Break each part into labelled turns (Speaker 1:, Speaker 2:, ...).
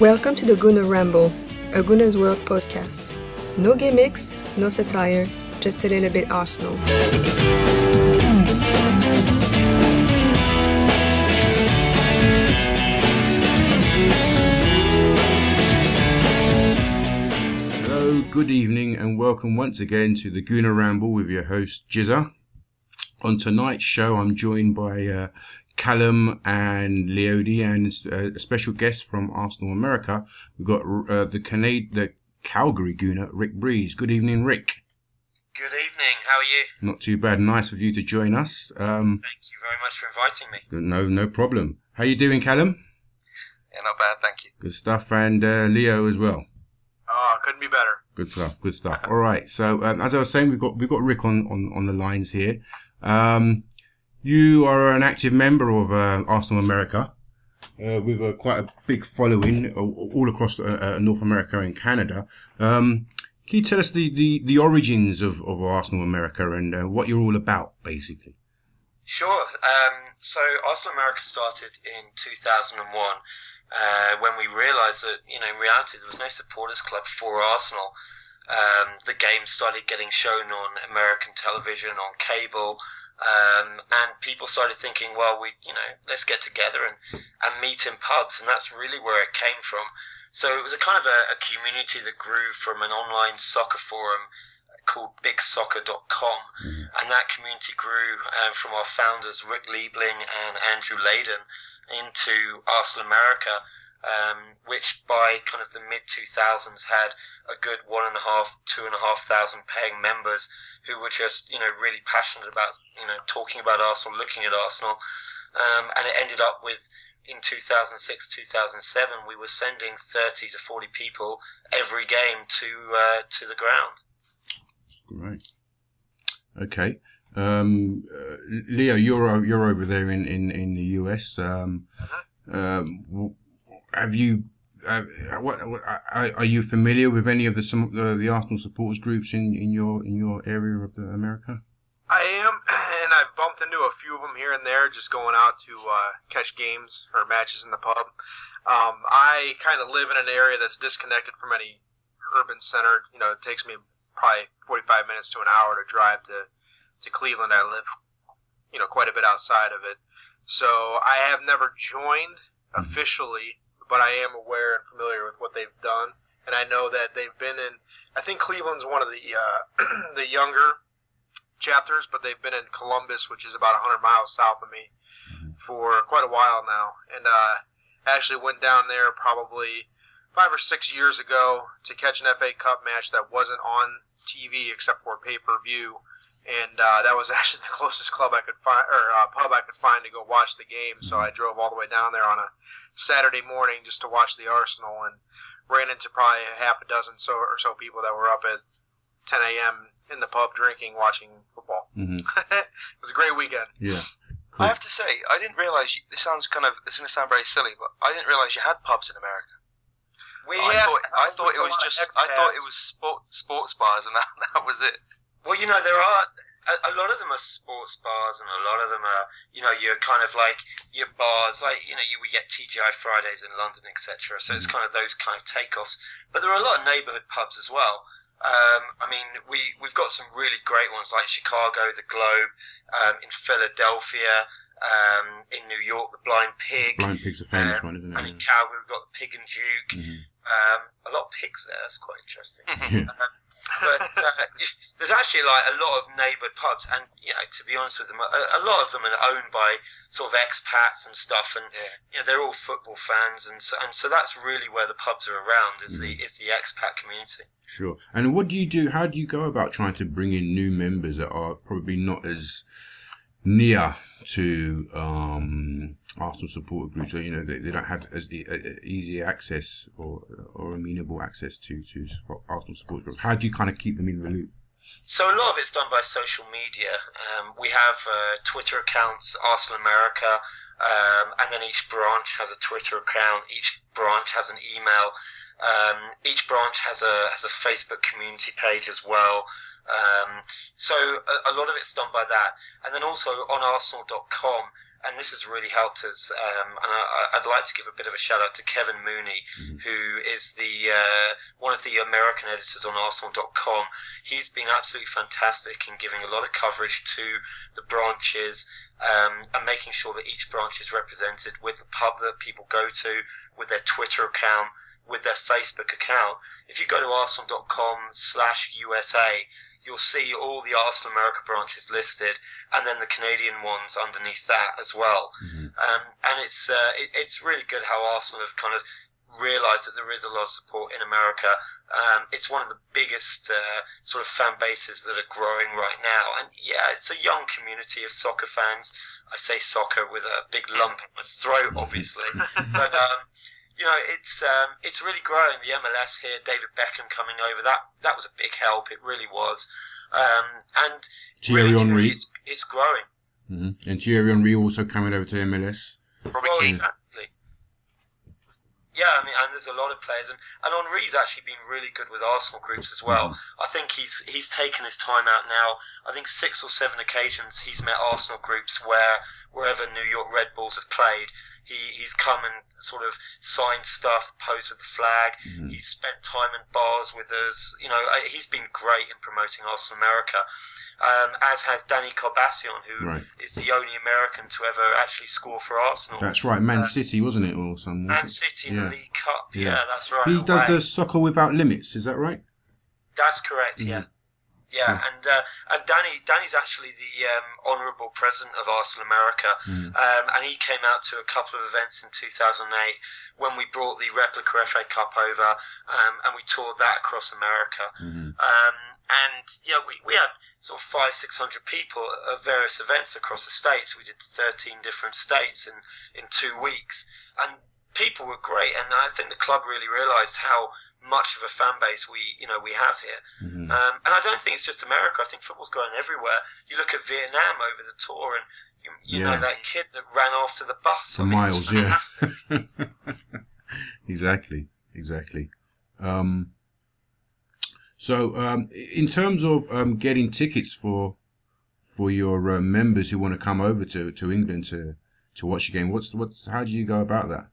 Speaker 1: Welcome to the Gooner Ramble, a Gooner's World podcast. No gimmicks, no satire, just a little bit Arsenal.
Speaker 2: Hello, good evening, and welcome once again to the Gooner Ramble with your host Jizza. On tonight's show, I'm joined by uh, Callum and Leody, and uh, a special guest from Arsenal America. We've got uh, the Canad- the Calgary Gooner, Rick Breese. Good evening, Rick.
Speaker 3: Good evening. How are you?
Speaker 2: Not too bad. Nice of you to join us. Um,
Speaker 3: Thank you very much for inviting me.
Speaker 2: no, no problem. How you doing, Callum?
Speaker 3: Yeah, not bad, thank you.
Speaker 2: Good stuff, and uh, Leo as well.
Speaker 4: Oh, couldn't be better.
Speaker 2: Good stuff. Good stuff. All right. So um, as I was saying, we've got we've got Rick on on, on the lines here. Um, you are an active member of uh, Arsenal America, uh, with a, quite a big following all across uh, uh, North America and Canada. Um, can you tell us the, the, the origins of, of Arsenal America and uh, what you're all about, basically?
Speaker 3: Sure. Um, so Arsenal America started in 2001 uh, when we realised that, you know, in reality there was no supporters club for Arsenal. Um, the game started getting shown on American television, on cable, um, and people started thinking, well, we, you know, let's get together and, and meet in pubs, and that's really where it came from. So it was a kind of a, a community that grew from an online soccer forum called bigsoccer.com, and that community grew uh, from our founders Rick Liebling and Andrew Layden into Arsenal America, um, which by kind of the mid 2000s had a good one and a half, two and a half thousand paying members who were just you know really passionate about you know talking about Arsenal, looking at Arsenal, um, and it ended up with in 2006 2007 we were sending 30 to 40 people every game to uh, to the ground
Speaker 2: Right. Okay. Um, uh, Leo, you're you're over there in, in, in the US. Um, um, w- have you? Uh, what, what are, are you familiar with any of the some uh, the Arsenal supporters groups in, in your in your area of America?
Speaker 4: I am, and I've bumped into a few of them here and there, just going out to uh, catch games or matches in the pub. Um, I kind of live in an area that's disconnected from any urban center. You know, it takes me probably 45 minutes to an hour to drive to to Cleveland. I live, you know, quite a bit outside of it, so I have never joined officially, but I am aware and familiar with what they've done, and I know that they've been in. I think Cleveland's one of the uh, the younger chapters, but they've been in Columbus, which is about 100 miles south of me, for quite a while now. And uh, actually went down there probably five or six years ago to catch an FA Cup match that wasn't on TV except for pay per view. And uh, that was actually the closest club I could find, or uh, pub I could find to go watch the game. So I drove all the way down there on a Saturday morning just to watch the Arsenal, and ran into probably a half a dozen so or so people that were up at 10 a.m. in the pub drinking, watching football.
Speaker 2: Mm-hmm.
Speaker 4: it was a great weekend.
Speaker 2: Yeah.
Speaker 5: I have to say, I didn't realise. you- This sounds kind of. This is going to sound very silly, but I didn't realise you had pubs in America.
Speaker 3: we
Speaker 5: I
Speaker 4: Yeah,
Speaker 5: thought I thought it was
Speaker 4: lot of
Speaker 5: just. I thought it was sport, sports bars, and that that was it.
Speaker 3: Well, you know, there are a, a lot of them are sports bars, and a lot of them are, you know, you're kind of like your bars, like you know, you we get TGI Fridays in London, etc. So it's kind of those kind of takeoffs. But there are a lot of neighbourhood pubs as well. Um, I mean, we we've got some really great ones like Chicago, the Globe, um, in Philadelphia, um, in New York, the Blind Pig, The
Speaker 2: Blind Pig's a famous
Speaker 3: um,
Speaker 2: one, isn't it?
Speaker 3: and in? Calgary we've got the Pig and Duke.
Speaker 2: Mhm.
Speaker 3: Um, a lot of pigs there. That's quite interesting.
Speaker 2: Yeah.
Speaker 3: but uh, there's actually like a lot of neighboured pubs, and you know, to be honest with them, a, a lot of them are owned by sort of expats and stuff, and
Speaker 5: Yeah.
Speaker 3: you know, they're all football fans, and so, and so that's really where the pubs are around is the
Speaker 2: Mm-hmm.
Speaker 3: is the expat community.
Speaker 2: Sure. And what do you do? How do you go about trying to bring in new members that are probably not as near to um, Arsenal supporter groups? You know, they, they don't have as e- uh, easy access or or amenable access to to Arsenal supporter groups. How do you kind of keep them in the loop?
Speaker 3: So a lot of it's done by social media. Um, we have uh, Twitter accounts, Arsenal America, um, and then each branch has a Twitter account. Each branch has an email. Um, each branch has a has a Facebook community page as well. Um, so a, a lot of it's done by that, and then also on Arsenal.com. and this has really helped us. Um, and I, I'd like to give a bit of a shout out to Kevin Mooney,
Speaker 2: Mhm.
Speaker 3: who is the uh, one of the American editors on Arsenal.com. He's been absolutely fantastic in giving a lot of coverage to the branches um, and making sure that each branch is represented with the pub that people go to, with their Twitter account, with their Facebook account. If you go to arsenal.com slash USA, you'll see all the Arsenal America branches listed, and then the Canadian ones underneath that as well.
Speaker 2: Mhm.
Speaker 3: Um, and it's uh, it, it's really good how Arsenal have kind of realised that there is a lot of support in America. Um, it's one of the biggest uh, sort of fan bases that are growing right now, and yeah, it's a young community of soccer fans. I say soccer with a big lump in my throat, obviously, but um, you know, it's um, it's really growing. The MLS here, David Beckham coming over, that that was a big help. It really was, um, and
Speaker 2: Thierry
Speaker 3: really,
Speaker 2: Henry.
Speaker 3: it's, it's growing.
Speaker 2: Mhm. And Thierry Henry also coming over to MLS.
Speaker 5: Robbie
Speaker 3: Well, exactly. Yeah, I mean, and there's a lot of players, and, and Henri's actually been really good with Arsenal groups as well. I think he's he's taken his time out now. I think six or seven occasions he's met Arsenal groups where wherever New York Red Bulls have played, he, he's come and sort of signed stuff, posed with the flag.
Speaker 2: Mhm.
Speaker 3: He's spent time in bars with us. You know, uh, he's been great in promoting Arsenal America. Um, as has Danny Karbassiyoon, who is
Speaker 2: Right.
Speaker 3: the only American to ever actually score for Arsenal.
Speaker 2: That's right. Man
Speaker 3: Uh,
Speaker 2: City, wasn't it, or some?
Speaker 3: Man? City in
Speaker 2: Yeah.
Speaker 3: the League Cup.
Speaker 2: Yeah.
Speaker 3: Yeah, that's right.
Speaker 2: He does the soccer without limits. Is that right?
Speaker 3: That's correct.
Speaker 2: Mhm.
Speaker 3: Yeah. Yeah,
Speaker 2: Yeah.
Speaker 3: and uh, and Danny Danny's actually the um, honourable president of Arsenal America,
Speaker 2: Mhm.
Speaker 3: um, and he came out to a couple of events in 2008 when we brought the replica FA Cup over, um, and we toured that across America.
Speaker 2: Mhm.
Speaker 3: Um, and you know, we, we had sort of five, six hundred people at various events across the states. We did thirteen different states in, in two weeks, and people were great. And I think the club really realised how much of a fan base we you know we have here.
Speaker 2: Mhm.
Speaker 3: Um, and I don't think it's just America. I think football's going everywhere. You look at Vietnam over the tour, and you, you
Speaker 2: Yeah.
Speaker 3: know that kid that ran after the bus
Speaker 2: For
Speaker 3: I mean,
Speaker 2: miles, yeah. exactly, exactly. Um, so, um, in terms of um, getting tickets for for your uh, members who want to come over to, to England to to watch the game, what's what's how do you go about that?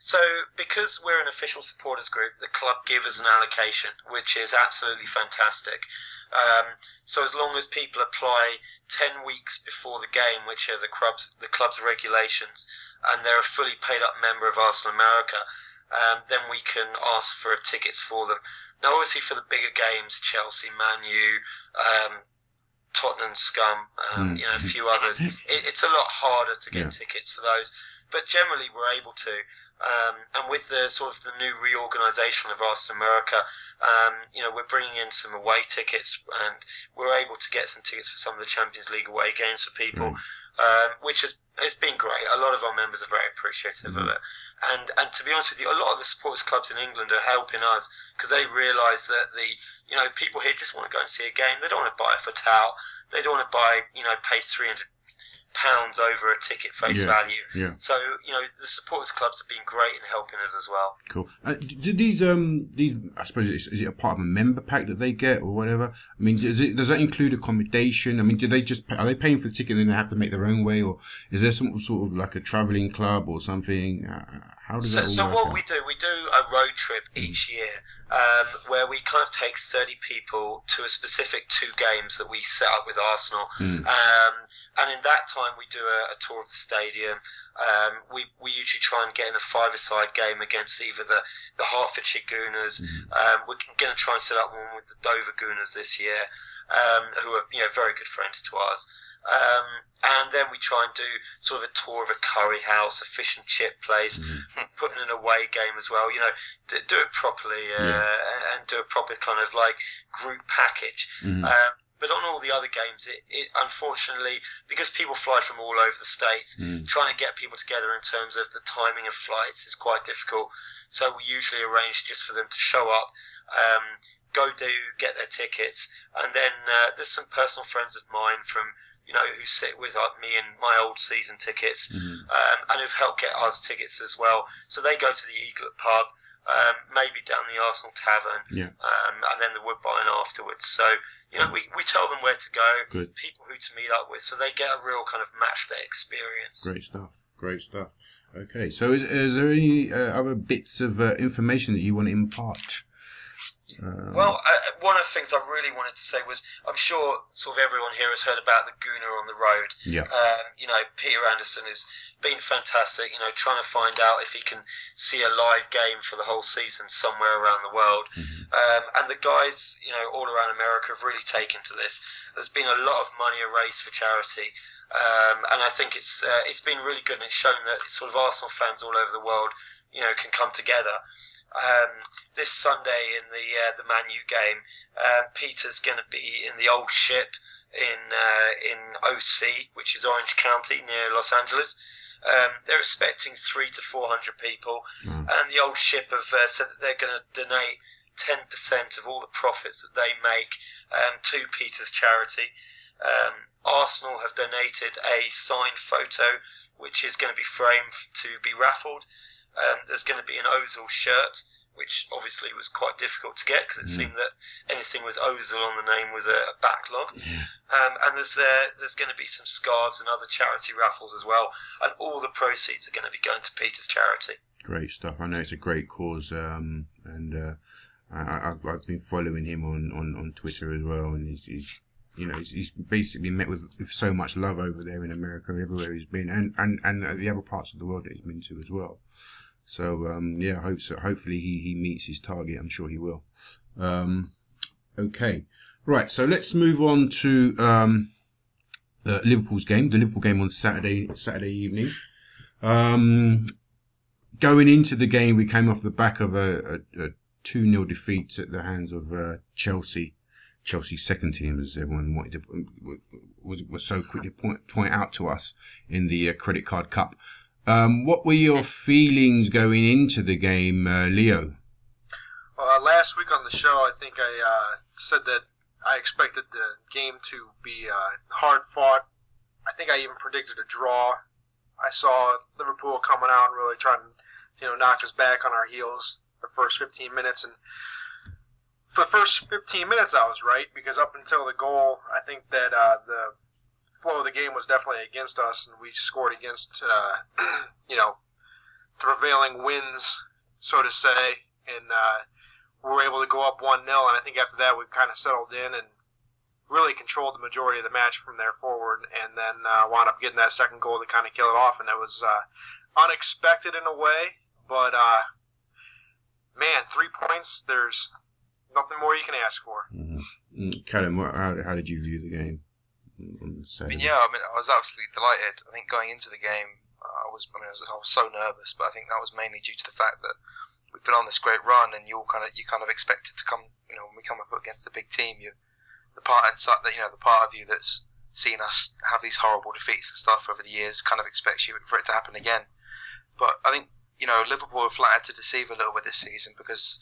Speaker 3: So, because we're an official supporters group, the club give us an allocation, which is absolutely fantastic. Um, so, as long as people apply ten weeks before the game, which are the club's the club's regulations, and they're a fully paid up member of Arsenal America, um, then we can ask for tickets for them. Now, obviously, for the bigger games, Chelsea, Man U, um, Tottenham, Scum, um,
Speaker 2: Mm.
Speaker 3: you know, a few others, it, it's a lot harder to get
Speaker 2: Yeah.
Speaker 3: tickets for those. But generally, we're able to. Um, and with the sort of the new reorganisation of Arsenal America, um, you know, we're bringing in some away tickets, and we're able to get some tickets for some of the Champions League away games for people, um, which has it's been great. A lot of our members are very appreciative of
Speaker 2: Mhm.
Speaker 3: it, and and to be honest with you, a lot of the supporters clubs in England are helping us because they realise that the you know people here just want to go and see a game. They don't want to buy a fatal. They don't want to buy you know pay three hundred pounds over a ticket face
Speaker 2: Yeah.
Speaker 3: value.
Speaker 2: Yeah.
Speaker 3: So you know the supporters clubs have been great in helping us as well.
Speaker 2: Cool. Uh, do these um these I suppose is it a part of a member pack that they get or whatever? I mean, does it does that include accommodation? I mean, do they just pay, are they paying for the ticket and then they have to make their own way, or is there some sort of like a traveling club or something? Uh, how does
Speaker 3: So,
Speaker 2: that
Speaker 3: so what
Speaker 2: out?
Speaker 3: we do, we do a road trip each year um, where we kind of take 30 people to a specific two games that we set up with Arsenal.
Speaker 2: Mm.
Speaker 3: Um, and in that time, we do a, a tour of the stadium. Um, we, we usually try and get in a five-a-side game against either the, the Hertfordshire Gooners.
Speaker 2: Mhm.
Speaker 3: Um, we're going to try and set up one with the Dover Gooners this year, um, who are you know very good friends to us. Um, and then we try and do sort of a tour of a curry house, a fish and chip place,
Speaker 2: Mhm.
Speaker 3: put in an away game as well. You know, do, do it properly uh,
Speaker 2: Yeah.
Speaker 3: and do a proper kind of like group package.
Speaker 2: Mhm.
Speaker 3: But on all the other games, it, it unfortunately because people fly from all over the states,
Speaker 2: Mm.
Speaker 3: trying to get people together in terms of the timing of flights is quite difficult. So we usually arrange just for them to show up, um, go do get their tickets, and then uh, there's some personal friends of mine from you know who sit with uh, me and my old season tickets,
Speaker 2: Mhm.
Speaker 3: um, and who've helped get us tickets as well. So they go to the Eaglet pub. Um, maybe down the Arsenal Tavern,
Speaker 2: Yeah.
Speaker 3: um, and then the Woodbine afterwards. So you know, we, we tell them where to go,
Speaker 2: Good.
Speaker 3: people who to meet up with, so they get a real kind of match day experience.
Speaker 2: Great stuff. Great stuff. Okay, so is, is there any uh, other bits of uh, information that you want to impart? Um,
Speaker 3: Well, uh, one of the things I really wanted to say was I'm sure sort of everyone here has heard about the Gooner on the road.
Speaker 2: yeah,
Speaker 3: Um, you know, Peter Anderson has been fantastic, you know, trying to find out if he can see a live game for the whole season somewhere around the world.
Speaker 2: Mhm.
Speaker 3: Um, and the guys, you know, all around America have really taken to this. There's been a lot of money raised for charity. Um, and I think it's uh, it's been really good and it's shown that sort of Arsenal fans all over the world, you know, can come together. Um, this Sunday in the uh, the Man U game, um, Peter's going to be in the old ship in uh, in OC, which is Orange County near Los Angeles. Um, they're expecting three to four hundred people,
Speaker 2: Mm.
Speaker 3: and the old ship have uh, said that they're going to donate ten percent of all the profits that they make um, to Peter's charity. Um, Arsenal have donated a signed photo, which is going to be framed to be raffled. Um, there's going to be an Ozil shirt, which obviously was quite difficult to get because it
Speaker 2: Mm.
Speaker 3: seemed that anything with Ozil on the name was a, a backlog.
Speaker 2: Yeah.
Speaker 3: Um, and there's uh, there's going to be some scarves and other charity raffles as well, and all the proceeds are going to be going to Peter's charity.
Speaker 2: great stuff. I know it's a great cause, um, and uh, I, I've been following him on, on, on Twitter as well, and he's, he's you know he's, he's basically met with, with so much love over there in America, everywhere he's been, and and and the other parts of the world that he's been to as well. So um, yeah, hope so. Hopefully he, he meets his target. I'm sure he will. Um, okay, right. So let's move on to um, uh, Liverpool's game. The Liverpool game on Saturday Saturday evening. Um, going into the game, we came off the back of a, a, a 2 0 defeat at the hands of uh, Chelsea. Chelsea's second team, as everyone wanted to, was, was so quick to point, point out to us in the uh, Credit Card Cup. Um, what were your feelings going into the game, uh, Leo?
Speaker 4: Uh, last week on the show, I think I uh, said that I expected the game to be uh, hard fought. I think I even predicted a draw. I saw Liverpool coming out and really trying to, you know, knock us back on our heels the first 15 minutes. And for the first 15 minutes, I was right because up until the goal, I think that uh, the flow of the game was definitely against us, and we scored against, uh, you know, the prevailing winds, so to say. And uh, we were able to go up 1 0, and I think after that we kind of settled in and really controlled the majority of the match from there forward, and then uh, wound up getting that second goal to kind of kill it off. And it was uh, unexpected in a way, but uh, man, three points, there's nothing more you can ask for.
Speaker 2: Mm, Callum, what, how, how did you view the game? On
Speaker 5: I mean, yeah, I mean, I was absolutely delighted. I think going into the game, I was, I mean, I was, I was so nervous, but I think that was mainly due to the fact that we've been on this great run, and you all kind of, you kind of expect it to come, you know, when we come up against a big team, you, the part inside that, you know, the part of you that's seen us have these horrible defeats and stuff over the years, kind of expects you for it to happen again. But I think, you know, Liverpool have flattered to deceive a little bit this season because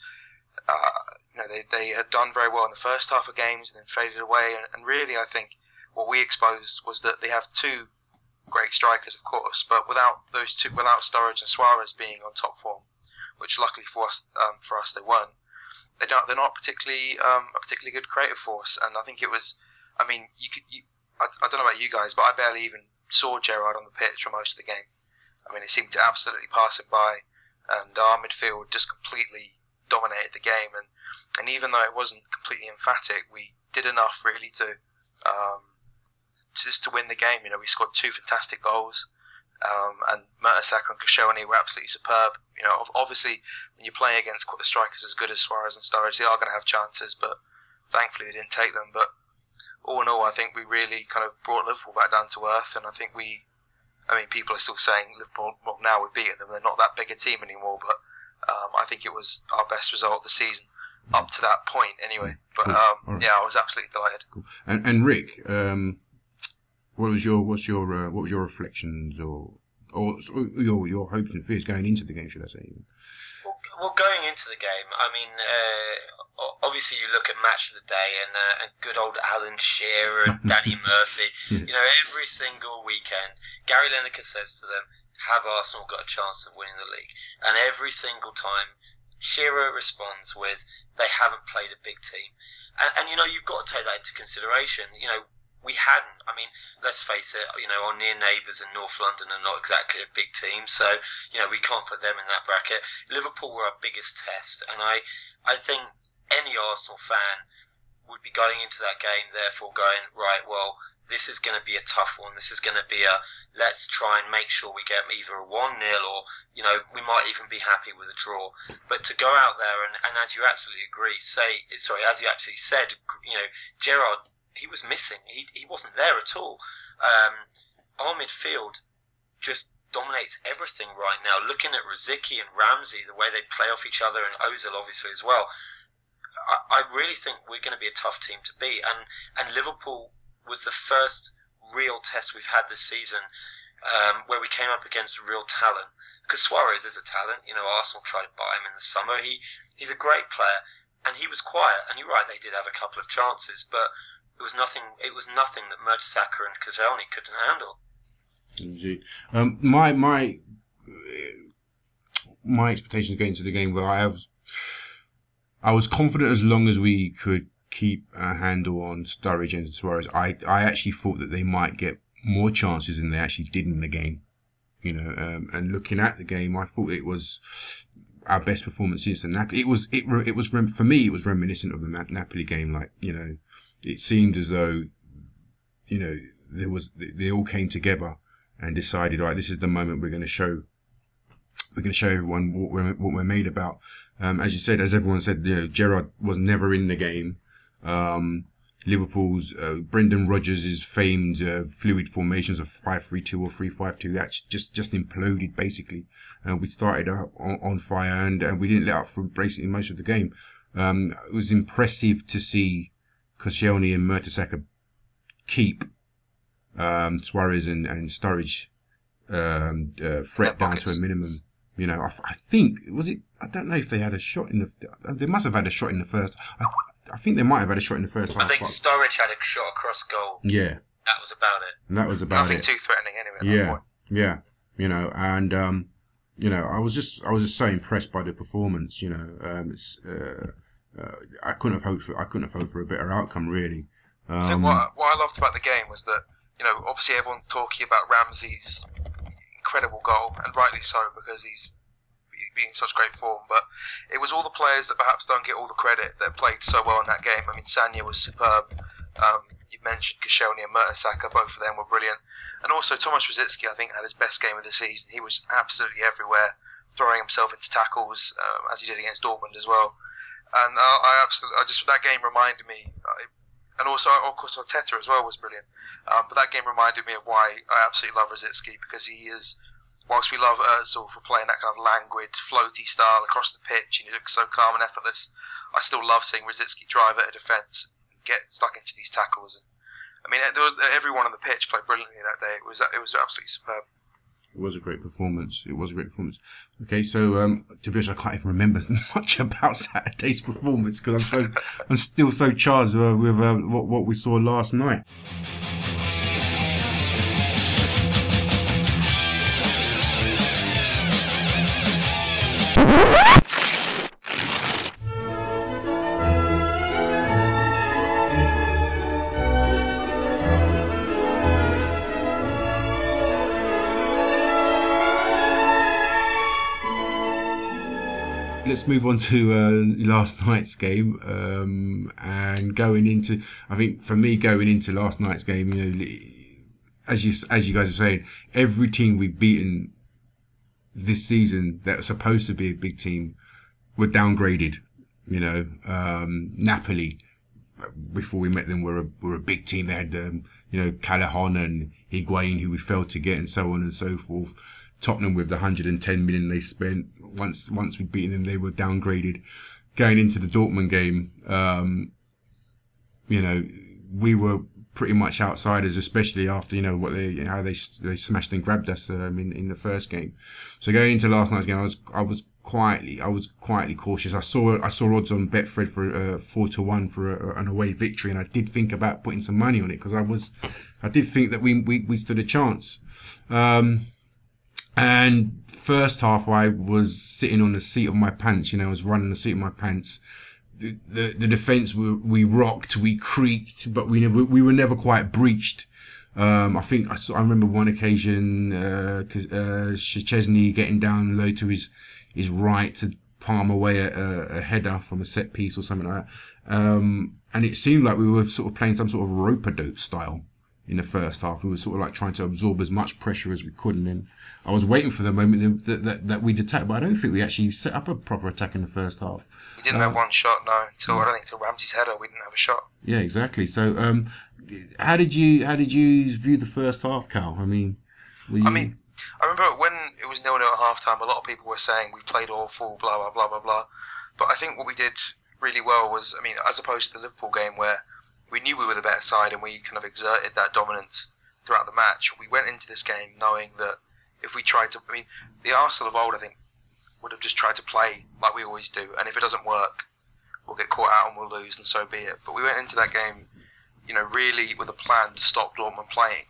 Speaker 5: uh, you know, they, they had done very well in the first half of games and then faded away. And, and really, I think what we exposed was that they have two great strikers, of course, but without those two, without Sturridge and Suarez being on top form, which luckily for us, um, for us they weren't. They don't. They're not particularly um, a particularly good creative force, and I think it was. I mean, you could. You, I, I don't know about you guys, but I barely even saw Gerrard on the pitch for most of the game. I mean, it seemed to absolutely pass him by, and our midfield just completely dominated the game. And, and even though it wasn't completely emphatic, we did enough really to um, just to win the game. You know, we scored two fantastic goals, um, and Mertesacker and Koscielny were absolutely superb. You know, obviously when you're playing against strikers as good as Suarez and Sturridge, they are going to have chances, but thankfully we didn't take them. But all in all, I think we really kind of brought Liverpool back down to earth, and I think we. I mean, people are still saying Liverpool. Well, now we've beaten them; they're not that big a team anymore. But um, I think it was our best result of the season up to that point, anyway. But
Speaker 2: Cool.
Speaker 5: um,
Speaker 2: Alright.
Speaker 5: yeah, I was absolutely delighted.
Speaker 2: Cool. And, and Rick, um, what was your what's your uh, what was your reflections or or your your hopes and fears going into the game? Should I say?
Speaker 3: Well, well, going into the game, I mean, uh, obviously you look at match of the day, and, uh, and good old Alan Shearer and Danny Murphy.
Speaker 2: Yeah.
Speaker 3: You know, every single weekend, Gary Lineker says to them, "Have Arsenal got a chance of winning the league?" And every single time, Shearer responds with, "They haven't played a big team," and, and you know you've got to take that into consideration. You know, we hadn't. I mean, let's face it. You know, our near neighbours in North London are not exactly a big team, so you know we can't put them in that bracket. Liverpool were our biggest test, and I, I think any Arsenal fan would be going into that game, therefore going right. Well, this is going to be a tough one. This is going to be a let's try and make sure we get either a 1 0 or, you know, we might even be happy with a draw. But to go out there and, and as you absolutely agree, say, sorry, as you actually said, you know, Gerrard, he was missing. He, he wasn't there at all. Um, our midfield just dominates everything right now. Looking at Rosicky and Ramsey, the way they play off each other, and Ozil obviously as well. I, I really think we're going to be a tough team to beat, and and Liverpool was the first real test we've had this season um, where we came up against real talent. Because Suarez is a talent. You know, Arsenal tried to buy him in the summer. He he's a great player, and he was quiet. And you're right, they did have a couple of chances, but it was nothing. It was nothing that Mertesacker and Koscielny couldn't handle.
Speaker 2: Indeed. Um, my my my expectations going into the game were I was I was confident as long as we could keep a handle on Sturridge and Suarez. I I actually thought that they might get more chances than they actually did in the game. You know, um, and looking at the game, I thought it was our best performance since the Napoli. It was it it was for me. It was reminiscent of the Napoli game. Like you know, it seemed as though you know there was they all came together and decided, right, this is the moment we're going to show we're going to show everyone what we're what we're made about. Um, as you said, as everyone said, you know, Gerrard was never in the game. Um, Liverpool's uh, Brendan Rodgers' famed uh, fluid formations of 5-3-2 or 3-5-2 that just just imploded basically. Uh, we started out on, on fire and, and we didn't let up for basically most of the game. Um, it was impressive to see Koscielny and Mertesacker keep um, Suarez and, and Sturridge um, uh, threat down to a minimum. You know, I, I, think was it. I don't know if they had a shot in the. They must have had a shot in the first. I, I think they might have had a shot in the first half.
Speaker 3: I think Sturridge had a shot across goal.
Speaker 2: Yeah.
Speaker 3: That was about it.
Speaker 2: And that was about it.
Speaker 5: Nothing
Speaker 2: it.
Speaker 5: too threatening anyway.
Speaker 2: Yeah, yeah. You know, and um, you know, I was just I was just so impressed by the performance. You know, um, it's, uh, uh, I couldn't have hoped for I couldn't have hoped for a better outcome really. Um,
Speaker 5: think what, what I loved about the game was that you know obviously everyone's talking about Ramsey's incredible goal and rightly so because he's being such great form. But it was all the players that perhaps don't get all the credit that played so well in that game. I mean, Sanya was superb. Um, you mentioned Koscielny and Mertesacker, both of them were brilliant. And also Thomas Rosicky, I think, had his best game of the season. He was absolutely everywhere, throwing himself into tackles um, as he did against Dortmund as well. And uh, I absolutely, I just that game reminded me. Uh, and also, of course, Arteta as well was brilliant. Um, but that game reminded me of why I absolutely love Rosicky because he is whilst we love Özil for playing that kind of languid, floaty style across the pitch, and he looks so calm and effortless, I still love seeing Rosicky drive at a defence, and get stuck into these tackles. And I mean, was, everyone on the pitch played brilliantly that day. It was it was absolutely superb.
Speaker 2: It was a great performance. It was a great performance. Okay, so um, to be honest, I can't even remember much about Saturday's performance because I'm so I'm still so charged uh, with uh, what what we saw last night. Move on to uh, last night's game um, and going into. I think for me, going into last night's game, you know, as you as you guys are saying, every team we've beaten this season that was supposed to be a big team were downgraded. You know, um, Napoli before we met them were a were a big team. They had um, you know Callahan and Higuain who we failed to get, and so on and so forth. Tottenham with the 110 million they spent. Once once we'd beaten them, they were downgraded. Going into the Dortmund game, um, you know, we were pretty much outsiders, especially after you know what they you know, how they they smashed and grabbed us um, in in the first game. So going into last night's game, I was I was quietly I was quietly cautious. I saw I saw odds on Betfred for uh, four to one for a, an away victory, and I did think about putting some money on it because I was I did think that we we, we stood a chance. Um, And first half, I was sitting on the seat of my pants. You know, I was running the seat of my pants. The the, the defense we, we rocked, we creaked, but we never we were never quite breached. Um, I think I, saw, I remember one occasion, uh, uh, Szczesny getting down low to his his right to palm away a, a, header from a set piece or something like that. Um, and it seemed like we were sort of playing some sort of rope a dope style in the first half. We were sort of like trying to absorb as much pressure as we could, and then I was waiting for the moment that, that, that we'd attack, but I don't think we actually set up a proper attack in the first half.
Speaker 5: We didn't uh, have one shot, no. Until I don't think until Ramsey's header, we didn't have a shot.
Speaker 2: Yeah, exactly. So, um, how did you how did you view the first half, Cal? I mean,
Speaker 5: you... I mean, I remember when it was nil nil at half time. A lot of people were saying we played awful, blah blah blah blah blah. But I think what we did really well was, I mean, as opposed to the Liverpool game where we knew we were the better side and we kind of exerted that dominance throughout the match. We went into this game knowing that if we tried to, I mean, the Arsenal of old, I think, would have just tried to play like we always do, and if it doesn't work, we'll get caught out and we'll lose, and so be it. But we went into that game, you know, really with a plan to stop Dortmund playing.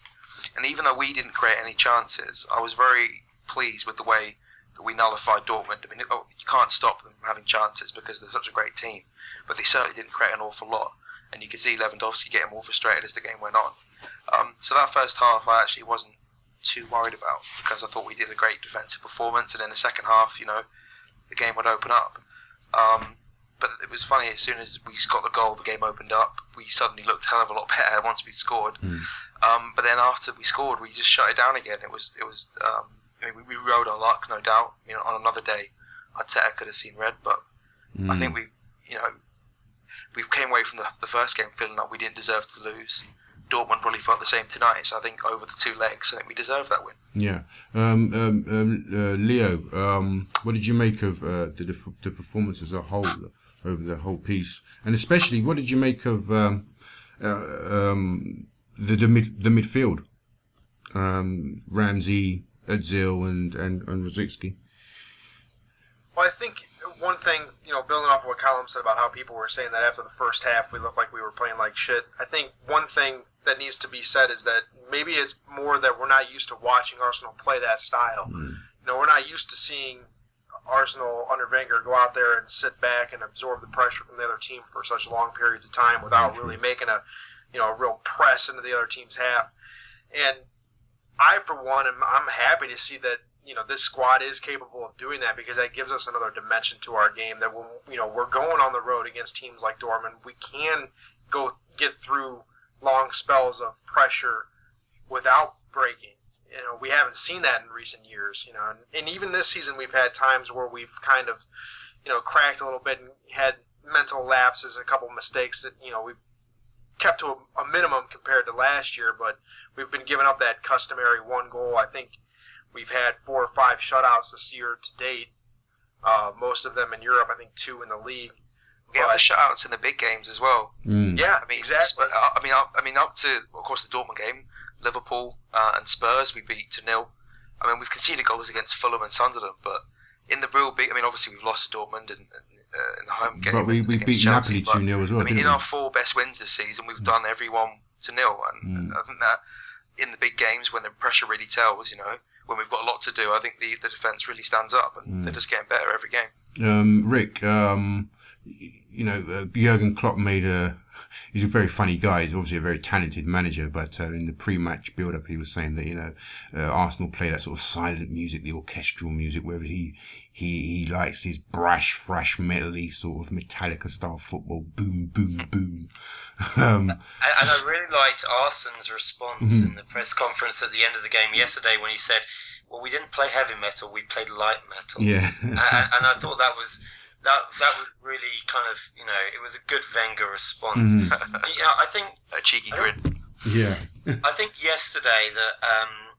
Speaker 5: And even though we didn't create any chances, I was very pleased with the way that we nullified Dortmund. I mean, oh, you can't stop them from having chances because they're such a great team, but they certainly didn't create an awful lot and you could see Lewandowski getting more frustrated as the game went on. Um, so that first half, I actually wasn't too worried about because I thought we did a great defensive performance, and in the second half, you know, the game would open up. Um, but it was funny as soon as we got the goal, the game opened up. We suddenly looked a hell of a lot better once we scored. Mm. Um, but then after we scored, we just shut it down again. It was it was. Um, I mean, we, we rode our luck, no doubt. You know, on another day, Arteta could have seen red, but mm. I think we, you know, we came away from the, the first game feeling like we didn't deserve to lose. Dortmund probably felt the same tonight. So I think over the two legs, I think we deserve that win.
Speaker 2: Yeah. Um, um, um, uh, Leo, um, what did you make of uh, the, the performance as a whole over the whole piece, and especially what did you make of um, uh, um, the the, mid, the midfield, Ramsey, Özil, and and and Rosicky?
Speaker 4: Well, I think one thing, you know, building off of what Colin said about how people were saying that after the first half we looked like we were playing like shit. I think one thing that needs to be said is that maybe it's more that we're not used to watching Arsenal play that style. Mm. You know, we're not used to seeing Arsenal under Wenger go out there and sit back and absorb the pressure from the other team for such long periods of time without really making a, you know, a real press into the other team's half. And I, for one, am I'm happy to see that you know this squad is capable of doing that because that gives us another dimension to our game that when you know we're going on the road against teams like Dortmund, we can go get through long spells of pressure without breaking. You know, we haven't seen that in recent years. You know, and, and even this season we've had times where we've kind of you know cracked a little bit and had mental lapses, a couple mistakes that you know we've kept to a, a minimum compared to last year, but we've been giving up that customary one goal. I think We've had four or five shutouts this year to date. Uh, most of them in Europe. I think two in the league.
Speaker 5: We have the shutouts in the big games as well.
Speaker 4: Mm. Yeah, I mean, exactly.
Speaker 5: Uh, I mean, up, I mean, up to of course the Dortmund game, Liverpool uh, and Spurs, we beat to nil. I mean, we've conceded goals against Fulham and Sunderland, but in the real big, I mean, obviously we've lost to Dortmund in, uh, in the home game.
Speaker 2: But we, we beat Napoli two 0 as well.
Speaker 5: I mean, in we? our four best wins this season, we've mm. done everyone to nil, and mm. I think that in the big games when the pressure really tells, you know, when we've got a lot to do, I think the, the defence really stands up and mm. they're just getting better every game.
Speaker 2: Um, Rick, um, you know, uh, Jurgen Klopp made a. He's a very funny guy. He's obviously a very talented manager, but uh, in the pre-match build-up, he was saying that you know uh, Arsenal play that sort of silent music, the orchestral music, where he he, he likes his brash, thrash, metally sort of Metallica style football, boom, boom, boom.
Speaker 3: Um, and, and, I really liked Arsene's response mm-hmm. in the press conference at the end of the game yesterday when he said, "Well, we didn't play heavy metal; we played light metal."
Speaker 2: Yeah,
Speaker 3: and, and, I thought that was that that was really kind of you know it was a good Wenger response. Yeah, I think
Speaker 5: a cheeky grin.
Speaker 2: Yeah,
Speaker 3: I think yesterday that um,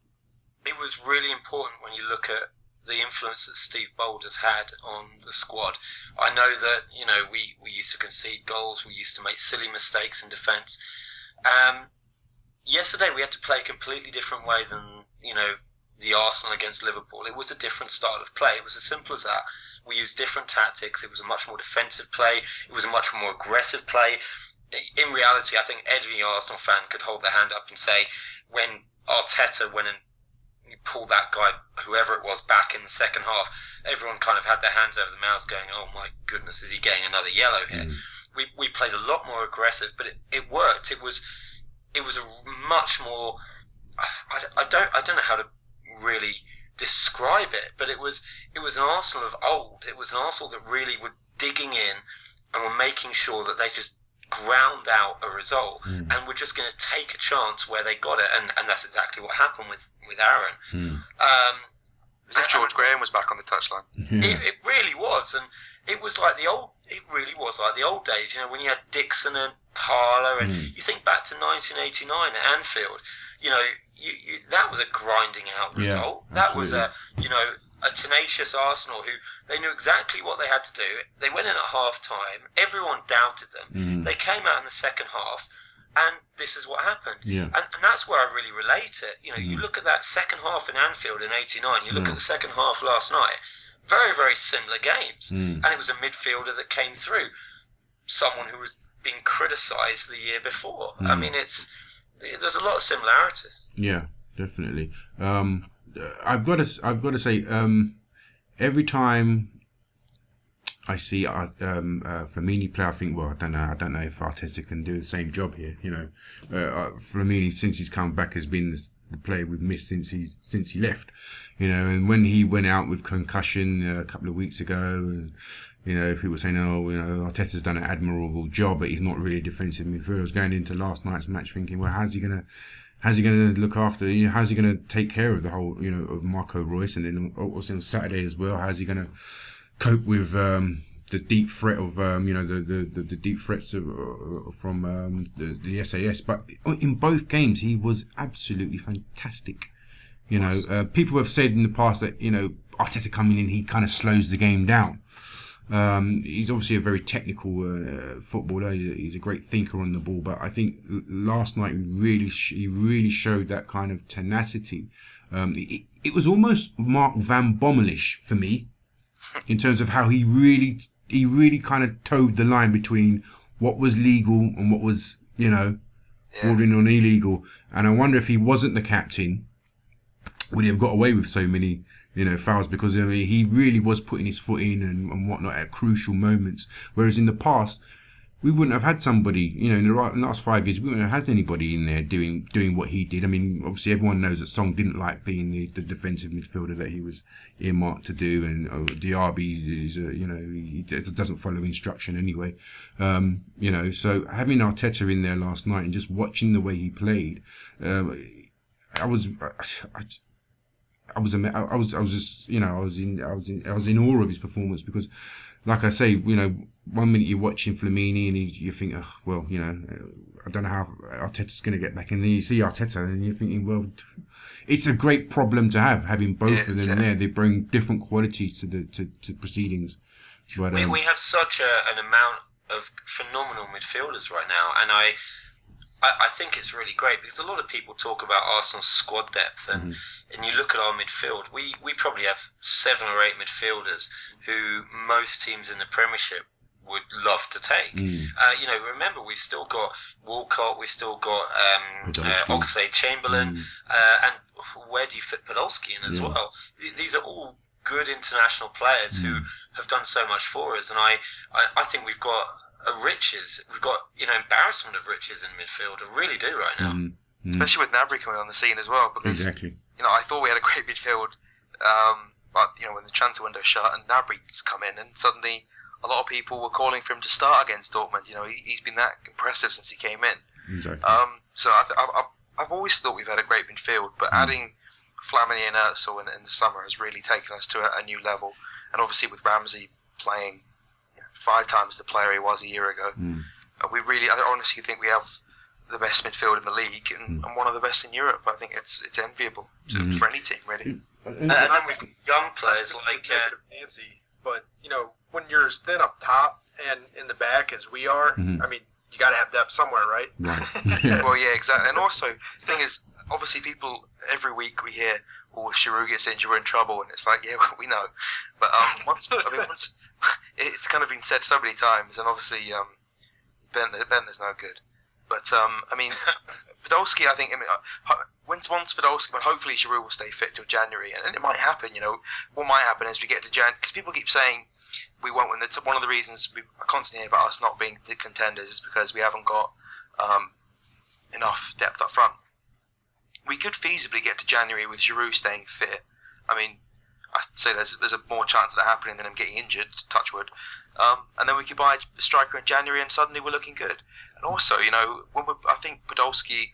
Speaker 3: it was really important when you look at the influence that Steve Bould has had on the squad. I know that you know we, we used to concede goals, we used to make silly mistakes in defence. Um, yesterday we had to play a completely different way than you know the Arsenal against Liverpool. It was a different style of play. It was as simple as that. We used different tactics. It was a much more defensive play. It was a much more aggressive play. In reality, I think every Arsenal fan could hold their hand up and say when Arteta went and pulled that guy, whoever it was, back in the second half. Everyone kind of had their hands over their mouths, going, "Oh my goodness, is he getting another yellow here?"
Speaker 2: Mm.
Speaker 3: We we played a lot more aggressive, but it, it worked. It was it was a much more. I, I don't I don't know how to really describe it, but it was it was an Arsenal of old. It was an Arsenal that really were digging in and were making sure that they just ground out a result
Speaker 2: Mm.
Speaker 3: and were just going to take a chance where they got it, and, and that's exactly what happened with with Aaron.
Speaker 2: Mm.
Speaker 3: Um,
Speaker 5: As if George Graham was back on the touchline.
Speaker 2: Yeah.
Speaker 3: it, it really was, and it was like the old. It really was like the old days. You know, when you had Dixon and Parlour, and
Speaker 2: Mm.
Speaker 3: you think back to 1989 at Anfield. You know, you, you, that was a grinding out
Speaker 2: Yeah,
Speaker 3: result. that was a you know a tenacious Arsenal who they knew exactly what they had to do. They went in at half time. Everyone doubted them.
Speaker 2: Mm.
Speaker 3: They came out in the second half, and this is what happened.
Speaker 2: Yeah.
Speaker 3: And, and that's where I really relate it. You know, you
Speaker 2: Mm.
Speaker 3: look at that second half in Anfield in '89. You look
Speaker 2: Mm.
Speaker 3: at the second half last night. Very, very similar games,
Speaker 2: Mm.
Speaker 3: and it was a midfielder that came through. Someone who was being criticised the year before. I
Speaker 2: Mm.
Speaker 3: mean, it's there's a lot of similarities.
Speaker 2: Yeah, definitely. Um, I've got to, I've got to say, um, every time I see uh, um, uh, Flamini play, I think, well, I don't know, I don't know if Arteta can do the same job here. You know, uh, uh, Flamini since he's come back has been the, player we've missed since he since he left. You know, and when he went out with concussion uh, a couple of weeks ago, and you know, people were saying, oh, you know, Arteta's done an admirable job, but he's not really a defensive midfielder. I was going into last night's match thinking, well, how's he gonna how's he going to look after? You know, how's he going to take care of the whole, you know, of Marco Reus, and then also on Saturday as well? How's he going to cope with um, the deep threat of, um, you know, the the, the, the deep threats of, uh, from um, the the SAS? But in both games, he was absolutely fantastic. You know, uh, people have said in the past that you know Arteta coming in, he kind of slows the game down. Um, he's obviously a very technical uh, footballer. He's a, great thinker on the ball, but I think last night really sh- he really showed that kind of tenacity. Um, it, it was almost Mark Van Bommelish for me, in terms of how he really he really kind of towed the line between what was legal and what was you know
Speaker 5: Yeah.
Speaker 2: bordering on illegal. And I wonder if he wasn't the captain, would he have got away with so many, you know, fouls? Because I mean, he really was putting his foot in and, and whatnot at crucial moments. Whereas in the past, we wouldn't have had somebody, you know, in the last five years, we wouldn't have had anybody in there doing doing what he did. I mean, obviously everyone knows that Song didn't like being the, the defensive midfielder that he was earmarked to do, and oh, Diaby is, a, you know, he doesn't follow instruction anyway. Um, you know, so having Arteta in there last night and just watching the way he played, um, I was, I, I was, I was, I was just, you know, I was in, I was in, I was in awe of his performance because, like I say, you know, one minute you're watching Flamini and he, you think, oh, well, you know, I don't know how Arteta's going to get back, and then you see Arteta and you're thinking, well, it's a great problem to have having both
Speaker 5: It
Speaker 2: of them
Speaker 5: yeah.
Speaker 2: there. They bring different qualities to the to, to proceedings. But
Speaker 3: We,
Speaker 2: um,
Speaker 3: we have such a, an amount of phenomenal midfielders right now, and I, I, I think it's really great because a lot of people talk about Arsenal's squad depth, and, and you look at our midfield. We we probably have seven or eight midfielders who most teams in the Premiership would love to take.
Speaker 2: mm,
Speaker 3: Uh, you know, remember we've still got Walcott, we've still got um, uh, Oxlade Chamberlain,
Speaker 2: mm,
Speaker 3: uh, and where do you fit Podolski in as
Speaker 2: Yeah.
Speaker 3: well? These are all good international players who
Speaker 2: Mm.
Speaker 3: have done so much for us, and I, I, I think we've got a riches. We've got you know embarrassment of riches in midfield. I really do right now.
Speaker 2: mm, mm,
Speaker 5: Especially with Gnabry coming on the scene as well, because
Speaker 2: exactly.
Speaker 5: you know I thought we had a great midfield, um, but you know when the transfer window shut and Gnabry's come in, and suddenly a lot of people were calling for him to start against Dortmund. You know he, he's been that impressive since he came in.
Speaker 2: Exactly.
Speaker 5: Um, so I th- I've, I've, I've always thought we've had a great midfield, but
Speaker 2: Mm.
Speaker 5: adding Flamini and Özil in, in the summer has really taken us to a, a new level. And obviously with Ramsey playing you know, five times the player he was a year ago,
Speaker 2: Mm.
Speaker 5: uh, we really, I honestly think we have the best midfield in the league and,
Speaker 2: Mm.
Speaker 5: and one of the best in Europe. I think it's it's enviable to,
Speaker 2: Mm.
Speaker 5: for any team really.
Speaker 3: And then we've young players like uh,
Speaker 4: Nancy, but you know when you're as thin up top and in the back as we are,
Speaker 2: Mhm.
Speaker 4: I mean you got to have depth somewhere, right?
Speaker 2: Right. Yeah.
Speaker 5: Well, yeah, exactly. And also, the thing is, obviously, people every week we hear, "Oh, if Giroud gets injured, we're in trouble," and it's like, yeah, we know. But um, once, I mean, once it's kind of been said so many times, and obviously, um, Ben, Ben is no good. But um, I mean, Podolski, I think, I mean, uh, once once Podolski, when hopefully Giroud will stay fit till January, and it might happen. You know, what might happen is we get to Jan because people keep saying we won't win. The one of the reasons we are constantly hear about us not being the contenders is because we haven't got um, enough depth up front. We could feasibly get to January with Giroud staying fit. I mean, I say there's there's a more chance of that happening than him getting injured. Touchwood, um, and then we could buy a striker in January, and suddenly we're looking good. And also, you know, when I think Podolski,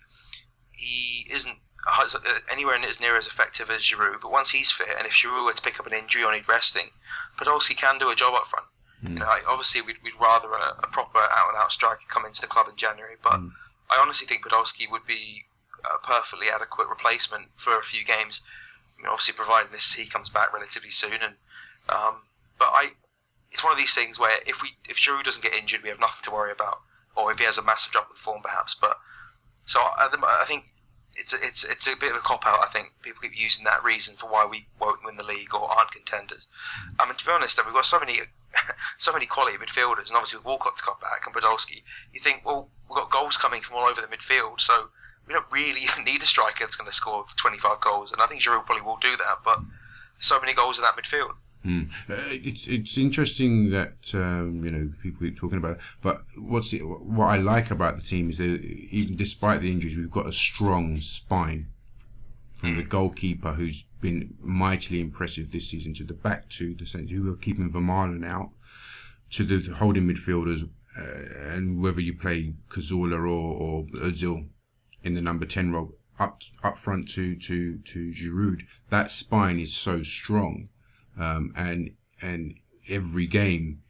Speaker 5: he isn't uh, anywhere as near as effective as Giroud, but once he's fit, and if Giroud were to pick up an injury or need resting, Podolski can do a job up front. Mm. You know, obviously we'd, we'd rather a, a proper out and out striker come into the club in January, but mm. I honestly think Podolski would be a perfectly adequate replacement for a few games. I mean, obviously, providing this he comes back relatively soon, and um, but I, it's one of these things where if we if Giroud doesn't get injured, we have nothing to worry about, or if he has a massive drop in form, perhaps. But so I, I think it's a, it's it's a bit of a cop out. I think people keep using that reason for why we won't win the league or aren't contenders. I mean, to be honest, we've got so many so many quality midfielders, and obviously with Walcott to come back and Podolski, you think, well, we've got goals coming from all over the midfield, so we don't really even need a striker that's going to score 25 goals. And I think Giroud probably will do that, but so many goals in that midfield.
Speaker 2: Mm. Uh, it's it's interesting that um, you know people keep talking about it, but what's it, what I like about the team is that even despite the injuries, we've got a strong spine from the hmm. goalkeeper who's been mightily impressive this season to the back two, the centre who are keeping Vermaelen out, to the holding midfielders, uh, and whether you play Cazorla or, or Ozil in the number 10 role up up front to to to Giroud, that spine is so strong, um, and and every game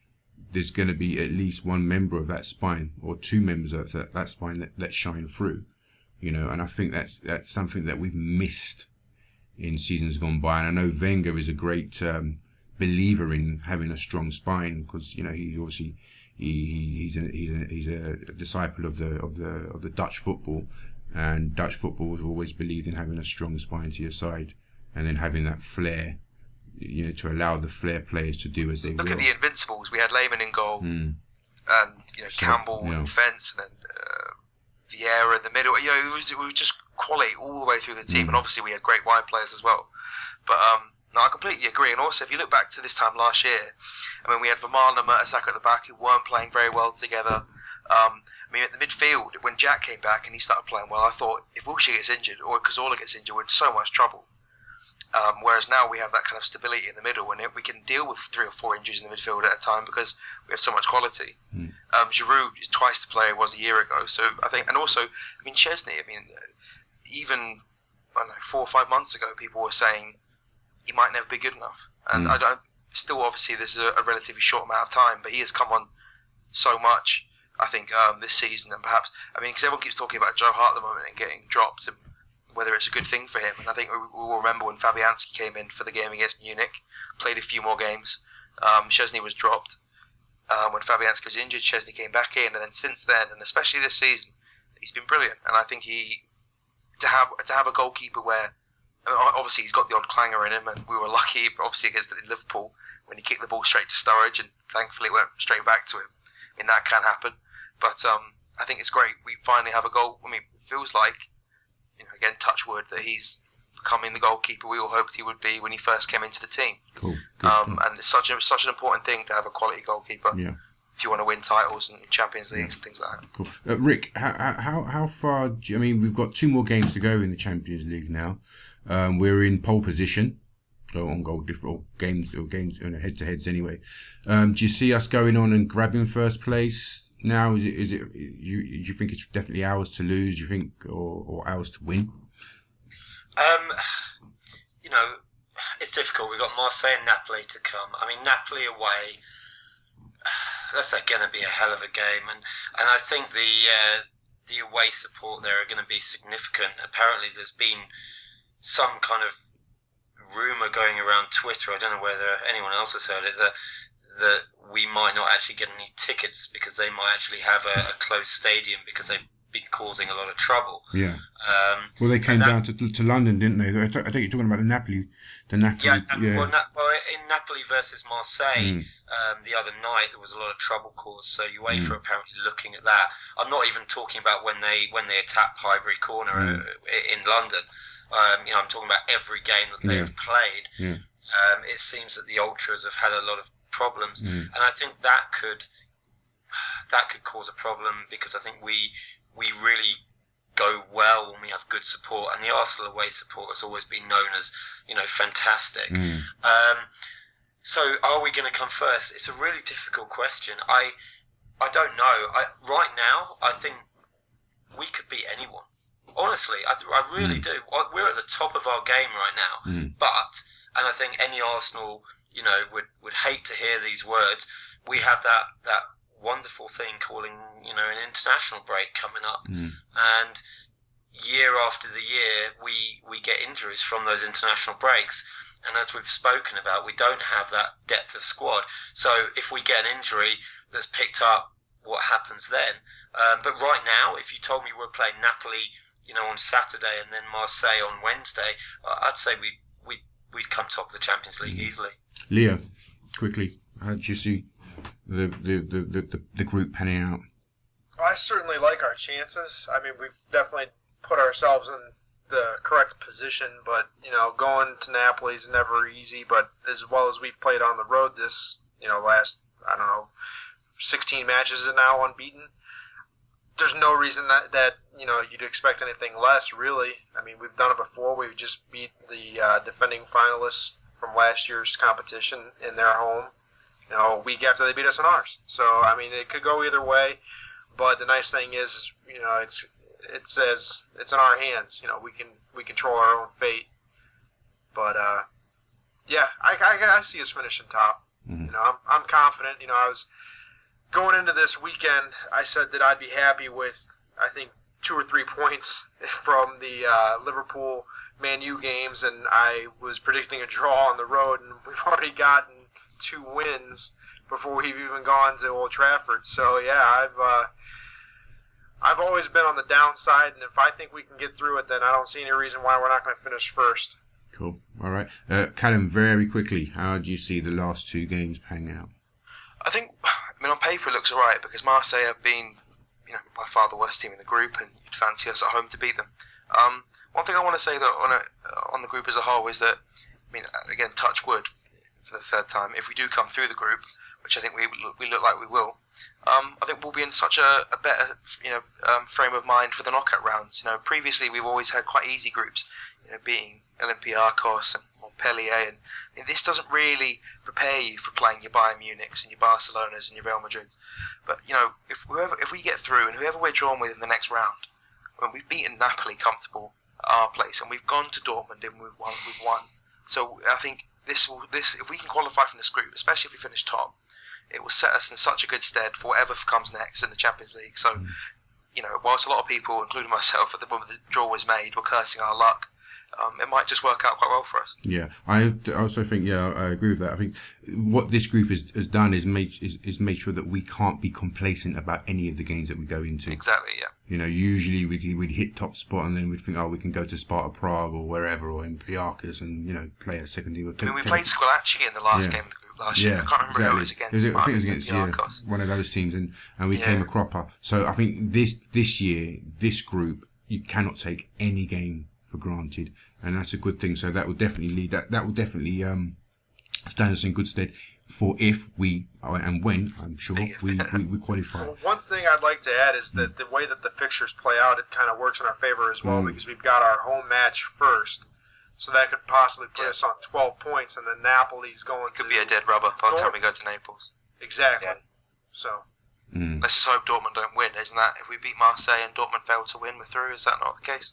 Speaker 2: there's going to be at least one member of that spine or two members of that, that spine that, that shine through, you know. And I think that's that's something that we've missed in seasons gone by. And I know Wenger is a great um, believer in having a strong spine because you know he obviously he, he's a, he's a, he's a disciple of the of the of the Dutch football, and Dutch football has always believed in having a strong spine to your side, and then having that flair, you know, to allow the flair players to do as they
Speaker 5: Look
Speaker 2: will.
Speaker 5: at the Invincibles. We had Lehmann in goal, mm. and you know so, Campbell yeah. in defence, and then uh, Vieira in the middle. You know, it was, it was just quality all the way through the team, mm. and obviously we had great wide players as well. But um, no, I completely agree. And also, if you look back to this time last year, I mean, we had Vermaelen and Mertesacker at the back who weren't playing very well together. Um, I mean, at the midfield, when Jack came back and he started playing well, I thought if Wilshere gets injured or Cazorla gets injured, we're in so much trouble. Um, whereas now we have that kind of stability in the middle, and we can deal with three or four injuries in the midfield at a time because we have so much quality. Mm. Um, Giroud is twice the player he was a year ago, so I think, and also, I mean, Szczesny. I mean, even I don't know, four or five months ago, people were saying he might never be good enough, and mm. I don't. Still, obviously, this is a, a relatively short amount of time, but he has come on so much I think um, this season, and perhaps I mean because everyone keeps talking about Joe Hart at the moment and getting dropped, and whether it's a good thing for him. And I think we, we will remember when Fabianski came in for the game against Munich, played a few more games. Um, Szczesny was dropped um, when Fabianski was injured. Szczesny came back in, and then since then, and especially this season, he's been brilliant. And I think he to have to have a goalkeeper where obviously he's got the odd clanger in him, and we were lucky, obviously against Liverpool when he kicked the ball straight to Sturridge, and thankfully it went straight back to him. I mean that can happen. But um, I think it's great. We finally have a goal. I mean, it feels like, you know, again, touch wood, that he's becoming the goalkeeper we all hoped he would be when he first came into the team.
Speaker 2: Cool.
Speaker 5: Um, and it's such a such an important thing to have a quality goalkeeper.
Speaker 2: Yeah.
Speaker 5: If you want to win titles and Champions Leagues yeah. and things like that.
Speaker 2: Cool. Uh, Rick, how, how how far? Do you, I mean, we've got two more games to go in the Champions League now. Um, we're in pole position. So on goal different games or games you know, head to heads anyway. Um, do you see us going on and grabbing first place? Now? Is it is it you you think it's definitely ours to lose? You think or or ours to win?
Speaker 3: Um, you know, it's difficult. We've got Marseille and Napoli to come. I mean, Napoli away. That's going to be a hell of a game, and and I think the uh, the away support there are going to be significant. Apparently, there's been some kind of rumor going around Twitter. I don't know whether anyone else has heard it that that we might not actually get any tickets because they might actually have a, a closed stadium because they've been causing a lot of trouble.
Speaker 2: Yeah.
Speaker 3: Um,
Speaker 2: Well, they came
Speaker 3: that-
Speaker 2: down to to London, didn't they? I think I think you're talking about the Napoli, the Napoli.
Speaker 3: yeah,
Speaker 2: Yeah.
Speaker 3: Well, Na- well, in Napoli versus Marseille
Speaker 2: Mm.
Speaker 3: um, the other night, there was a lot of trouble caused. So UEFA
Speaker 2: Mm.
Speaker 3: apparently looking at that. I'm not even talking about when they when they attacked Highbury Corner
Speaker 2: Mm.
Speaker 3: uh, in London. Um, you know, I'm talking about every game that they've played.
Speaker 2: Yeah.
Speaker 3: Um, it seems that the ultras have had a lot of problems,
Speaker 2: Mm.
Speaker 3: and I think that could that could cause a problem because I think we we really go well when we have good support, and the Arsenal away support has always been known as you know fantastic.
Speaker 2: Mm.
Speaker 3: Um, so are we going to come first? It's a really difficult question. I I don't know. I, right now, I think we could beat anyone. Honestly, I, I really do. We're at the top of our game right now.
Speaker 2: Mm.
Speaker 3: But, and I think any Arsenal, you know, would, would hate to hear these words. We have that, that wonderful thing calling, you know, an international break coming up
Speaker 2: Mm.
Speaker 3: and year after the year we we get injuries from those international breaks and as we've spoken about we don't have that depth of squad so if we get an injury that's picked up what happens then um, but right now if you told me we're playing Napoli you know on Saturday and then Marseille on Wednesday I'd say we we we'd come top of the Champions League mm. easily
Speaker 2: Leo, quickly, how do you see the the, the, the, the, the group panning out?
Speaker 4: I certainly like our chances. I mean, we've definitely put ourselves in the correct position, but you know, going to Napoli is never easy. But as well as we've played on the road this, you know, last I don't know, 16 matches and now unbeaten. There's no reason that that you know you'd expect anything less, really. I mean, we've done it before. We've just beat the uh, defending finalists from last year's competition in their home. You know, a week after they beat us in ours. So I mean, it could go either way. But the nice thing is, you know, it's it says it's in our hands. You know, we can we control our own fate. But uh, yeah, I, I, I see us finishing top.
Speaker 2: Mhm.
Speaker 4: You know, I'm I'm confident. You know, I was going into this weekend. I said that I'd be happy with I think two or three points from the uh, Liverpool Man U games, and I was predicting a draw on the road, and we've already gotten two wins before we've even gone to Old Trafford. So yeah, I've uh, I've always been on the downside, and if I think we can get through it, then I don't see any reason why we're not going to finish first.
Speaker 2: Cool. All right, uh, Callum, very quickly, how do you see the last two games panning out?
Speaker 5: I think, I mean, on paper it looks alright because Marseille have been, you know, by far the worst team in the group, and you'd fancy us at home to beat them. Um, one thing I want to say that on a, on the group as a whole is that, I mean, again, touch wood for the third time. If we do come through the group, which I think we we look like we will, um, I think we'll be in such a, a better, you know, um, frame of mind for the knockout rounds. You know, previously we've always had quite easy groups, you know, beating Olympiacos and Montpellier, and I mean, this doesn't really prepare you for playing your Bayern Munichs and your Barcelonas and your Real Madrids. But you know, if whoever if we get through and whoever we're drawn with in the next round, when we've beaten Napoli comfortable at our place and we've gone to Dortmund and we've won, we've won. So I think this will this if we can qualify from this group, especially if we finish top, it will set us in such a good stead for whatever comes next in the Champions League. So, mm. you know, whilst a lot of people, including myself, at the moment the draw was made, were cursing our luck, um, it might just work out quite well for us.
Speaker 2: Yeah, I also think yeah, I agree with that. I think what this group has, has done is made is, is made sure that we can't be complacent about any of the games that we go into.
Speaker 5: Exactly, yeah.
Speaker 2: You know, usually we'd, we'd hit top spot and then we'd think, oh, we can go to Sparta Prague or wherever or in Olympiacos and you know play a second team. Or
Speaker 5: I mean, we played Squillaci in the last
Speaker 2: Yeah.
Speaker 5: game of the group last year. I can't remember
Speaker 2: exactly.
Speaker 5: who it was against.
Speaker 2: It was- I think it was against yeah, one of those teams, and, and we
Speaker 5: Yeah.
Speaker 2: came a cropper. So I think this this year, this group, you cannot take any game for granted, and that's a good thing. So that will definitely lead that that will definitely um, stand us in good stead for if we uh, and when I'm sure we, we, we qualify.
Speaker 4: Well, one thing I'd like to add is that the way that the fixtures play out, it kind of works in our favor as well
Speaker 2: Mm.
Speaker 4: because we've got our home match first, so that could possibly put
Speaker 5: Yeah.
Speaker 4: us on 12 points, and then Napoli's going
Speaker 5: Could
Speaker 4: to
Speaker 5: be a dead rubber by the time we go to Naples.
Speaker 4: exactly.
Speaker 3: Yeah.
Speaker 4: So
Speaker 2: Mm.
Speaker 5: Let's just hope Dortmund don't win, isn't that? If we beat Marseille and Dortmund fail to win, we're through. Is that not the case?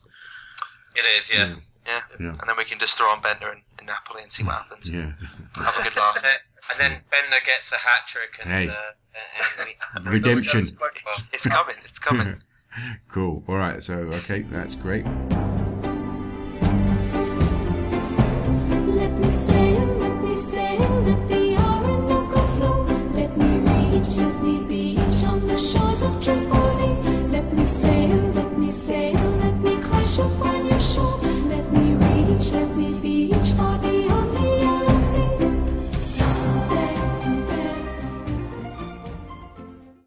Speaker 3: It is yeah,
Speaker 5: Yeah.
Speaker 2: Yeah.
Speaker 5: And then we can just throw on Bendtner in, in Napoli and see what happens.
Speaker 2: Yeah.
Speaker 5: Have a good laugh.
Speaker 3: And then- and then Bendtner gets a hat trick and,
Speaker 2: Hey.
Speaker 3: uh, and we,
Speaker 2: Redemption.
Speaker 5: It's coming. It's coming.
Speaker 2: cool. All right. So okay, that's great.